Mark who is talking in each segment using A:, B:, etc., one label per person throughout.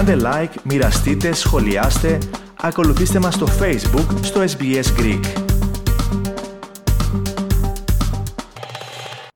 A: Κάντε like, μοιραστείτε, σχολιάστε, ακολουθήστε μας στο Facebook, στο SBS Greek.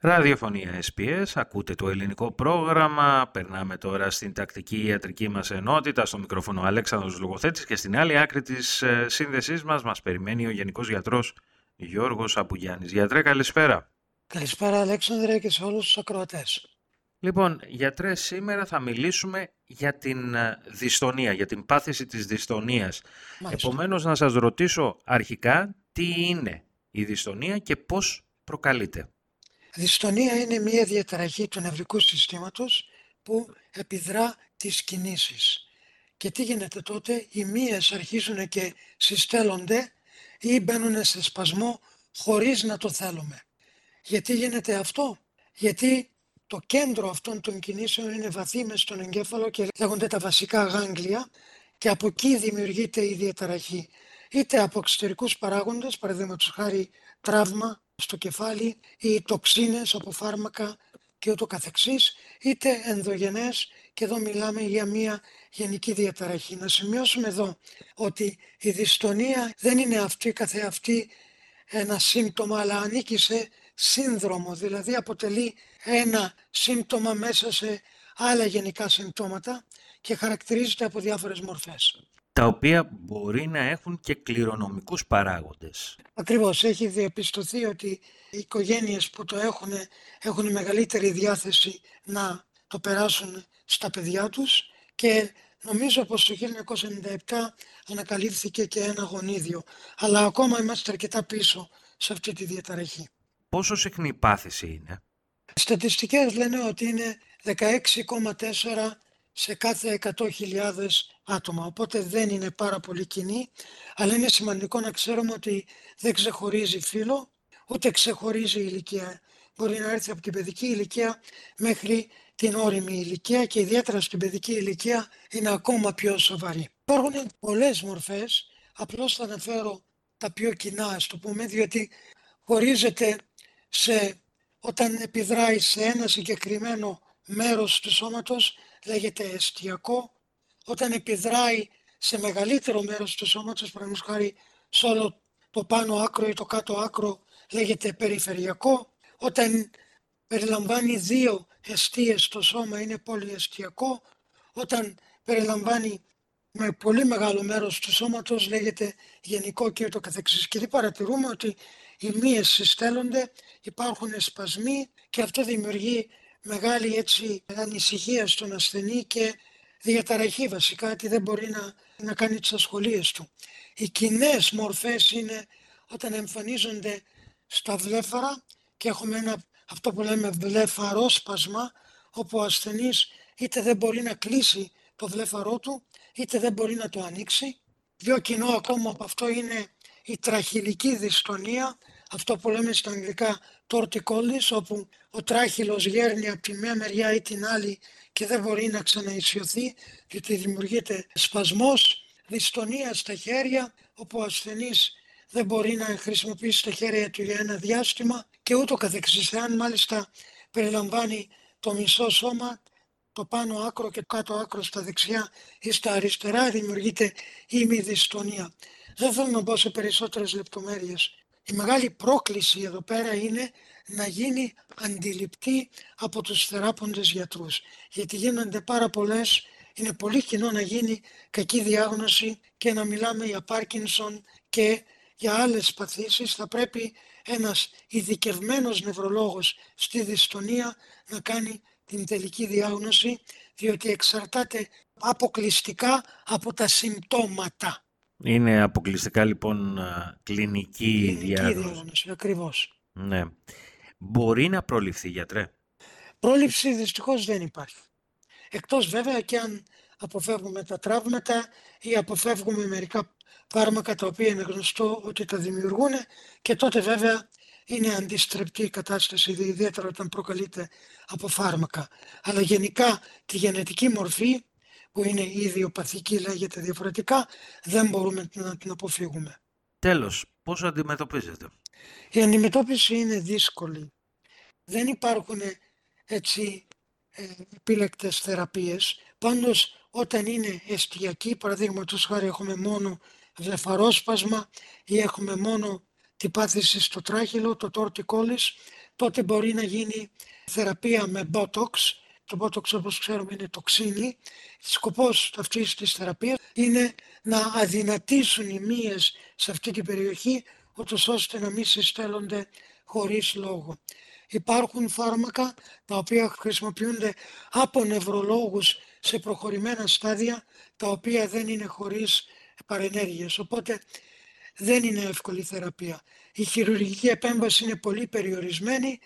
B: Ραδιοφωνία SPS, ακούτε το ελληνικό πρόγραμμα. Περνάμε τώρα στην τακτική ιατρική μας ενότητα. Στο μικρόφωνο Αλέξανδρος Λογοθέτης και στην άλλη άκρη της ε, σύνδεσής μας μας περιμένει ο Γενικός Γιατρός Γιώργος Απουγιάννης. Γιατρέ, καλησπέρα.
C: Καλησπέρα Αλέξανδρε και σε όλους τους ακροατές.
B: Λοιπόν, γιατρέ, σήμερα θα μιλήσουμε για την ε, δυστονία, για την πάθηση της δυστονίας.
C: Μάλιστα.
B: Επομένως, να σας ρωτήσω αρχικά τι είναι η δυστονία και πώς προκαλείται;
C: Δυστονία είναι μια διαταραχή του νευρικού συστήματος που επιδρά τις κινήσεις. Και τι γίνεται τότε, οι μύες αρχίζουν και συστέλλονται ή μπαίνουν σε σπασμό χωρίς να το θέλουμε. Γιατί γίνεται αυτό, γιατί το κέντρο αυτών των κινήσεων είναι βαθύ μες στον εγκέφαλο και λέγονται τα βασικά γάγκλια και από εκεί δημιουργείται η διαταραχή. Είτε από εξωτερικούς παράγοντες, παραδείγματος χάρη τραύμα στο κεφάλι ή τοξίνες από φάρμακα και ούτω καθεξής, είτε ενδογενές και εδώ μιλάμε για μια γενική διαταραχή. Να σημειώσουμε εδώ ότι η δυστονία δεν είναι αυτή καθεαυτή ένα σύμπτωμα αλλά ανήκει σε σύνδρομο, δηλαδή αποτελεί ένα σύμπτωμα μέσα σε άλλα γενικά συμπτώματα και χαρακτηρίζεται από διάφορες μορφές.
B: Τα οποία μπορεί να έχουν και κληρονομικούς παράγοντες.
C: Ακριβώς, έχει διαπιστωθεί ότι οι οικογένειες που το έχουν έχουν μεγαλύτερη διάθεση να το περάσουν στα παιδιά τους και νομίζω πως το 1997 ανακαλύφθηκε και ένα γονίδιο. Αλλά ακόμα είμαστε αρκετά πίσω σε αυτή τη διαταραχή.
B: Πόσο συχνή πάθηση είναι;
C: Στατιστικές λένε ότι είναι 16,4 σε κάθε 100.000 άτομα, οπότε δεν είναι πάρα πολύ κοινή, αλλά είναι σημαντικό να ξέρουμε ότι δεν ξεχωρίζει φύλλο, ούτε ξεχωρίζει ηλικία. Μπορεί να έρθει από την παιδική ηλικία μέχρι την όριμη ηλικία και ιδιαίτερα στην παιδική ηλικία είναι ακόμα πιο σοβαρή. Υπάρχουν πολλές μορφές, απλώς θα αναφέρω τα πιο κοινά, ας το πούμε, διότι χωρίζεται σε, όταν επιδράει σε ένα συγκεκριμένο μέρος του σώματος λέγεται εστιακό, όταν επιδράει σε μεγαλύτερο μέρος του σώματος, παραδείγματος χάρη σε όλο το πάνω άκρο ή το κάτω άκρο λέγεται περιφερειακό, όταν περιλαμβάνει δύο εστίες στο σώμα είναι πολυεστιακό, όταν περιλαμβάνει με πολύ μεγάλο μέρος του σώματος λέγεται γενικό και το καθεξής. Και παρατηρούμε ότι οι μύες συστέλλονται, υπάρχουν σπασμοί και αυτό δημιουργεί μεγάλη έτσι ανησυχία στον ασθενή και διαταραχή βασικά ότι δεν μπορεί να, να κάνει τις ασχολίες του. Οι κοινές μορφές είναι όταν εμφανίζονται στα βλέφαρα και έχουμε ένα, αυτό που λέμε βλεφαρόσπασμα όπου ο ασθενής είτε δεν μπορεί να κλείσει το βλέφαρό του είτε δεν μπορεί να το ανοίξει. Πιο κοινό ακόμα από αυτό είναι η τραχυλική δυστονία αυτό που λέμε στα αγγλικά torticollis, όπου ο τράχυλος γέρνει από τη μία μεριά ή την άλλη και δεν μπορεί να ξαναισιωθεί γιατί δημιουργείται σπασμός, δυστονία στα χέρια, όπου ο ασθενής δεν μπορεί να χρησιμοποιήσει τα χέρια του για ένα διάστημα και ούτω καθεξής. Αν μάλιστα περιλαμβάνει το μισό σώμα, το πάνω άκρο και το κάτω άκρο στα δεξιά ή στα αριστερά δημιουργείται ημιδυστονία. Δεν θέλω να μπω σε περισσότερες λεπτομέρειες η μεγάλη πρόκληση εδώ πέρα είναι να γίνει αντιληπτή από τους θεράποντες γιατρούς. Γιατί γίνονται πάρα πολλές, είναι πολύ κοινό να γίνει κακή διάγνωση και να μιλάμε για Πάρκινσον και για άλλες παθήσεις. Θα πρέπει ένας ειδικευμένος νευρολόγος στη δυστονία να κάνει την τελική διάγνωση, διότι εξαρτάται αποκλειστικά από τα συμπτώματα.
B: Είναι αποκλειστικά λοιπόν κλινική,
C: Κλινική
B: διάγνωση.
C: διάγνωση, ακριβώς.
B: Ναι. Μπορεί να προληφθεί γιατρέ;
C: Πρόληψη δυστυχώς δεν υπάρχει. Εκτός βέβαια και αν αποφεύγουμε τα τραύματα ή αποφεύγουμε μερικά φάρμακα τα οποία είναι γνωστό ότι τα δημιουργούν και τότε βέβαια είναι αντιστρεπτή η κατάσταση, ιδιαίτερα όταν προκαλείται από φάρμακα. Αλλά γενικά τη γενετική μορφή που είναι η ιδιοπαθική λέγεται διαφορετικά, δεν μπορούμε να την αποφύγουμε.
B: Τέλος, πώς αντιμετωπίζετε;
C: Η αντιμετώπιση είναι δύσκολη. Δεν υπάρχουν έτσι ε, επίλεκτες θεραπείες. Πάντως όταν είναι εστιακή, παραδείγματος χάρη έχουμε μόνο βλεφαρόσπασμα ή έχουμε μόνο την πάθηση στο τράχυλο, το τόρτικόλης, τότε μπορεί να γίνει θεραπεία με Botox. Το Botox όπως ξέρουμε είναι τοξίνη. Σκοπός αυτής της θεραπείας είναι να αδυνατήσουν οι μύες σε αυτή την περιοχή, ούτως ώστε να μην συστέλλονται χωρίς λόγο. Υπάρχουν φάρμακα τα οποία χρησιμοποιούνται από νευρολόγους σε προχωρημένα στάδια, τα οποία δεν είναι χωρίς παρενέργειες. Οπότε δεν είναι εύκολη θεραπεία. Η χειρουργική επέμβαση είναι πολύ περιορισμένη.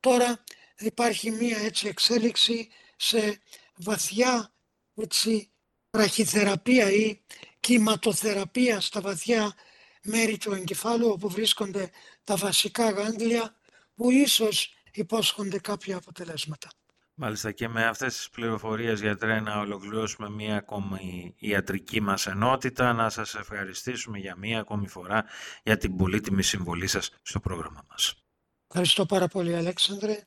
C: Τώρα υπάρχει μία έτσι εξέλιξη σε βαθιά έτσι, βραχυθεραπεία ή κυματοθεραπεία στα βαθιά μέρη του εγκεφάλου όπου βρίσκονται τα βασικά γάγκλια που ίσως υπόσχονται κάποια αποτελέσματα.
B: Μάλιστα και με αυτές τις πληροφορίες γιατρέ να ολοκληρώσουμε μία ακόμη ιατρική μας ενότητα. Να σας ευχαριστήσουμε για μία ακόμη φορά για την πολύτιμη συμβολή σας στο πρόγραμμα μας.
C: Ευχαριστώ πάρα πολύ Αλέξανδρε.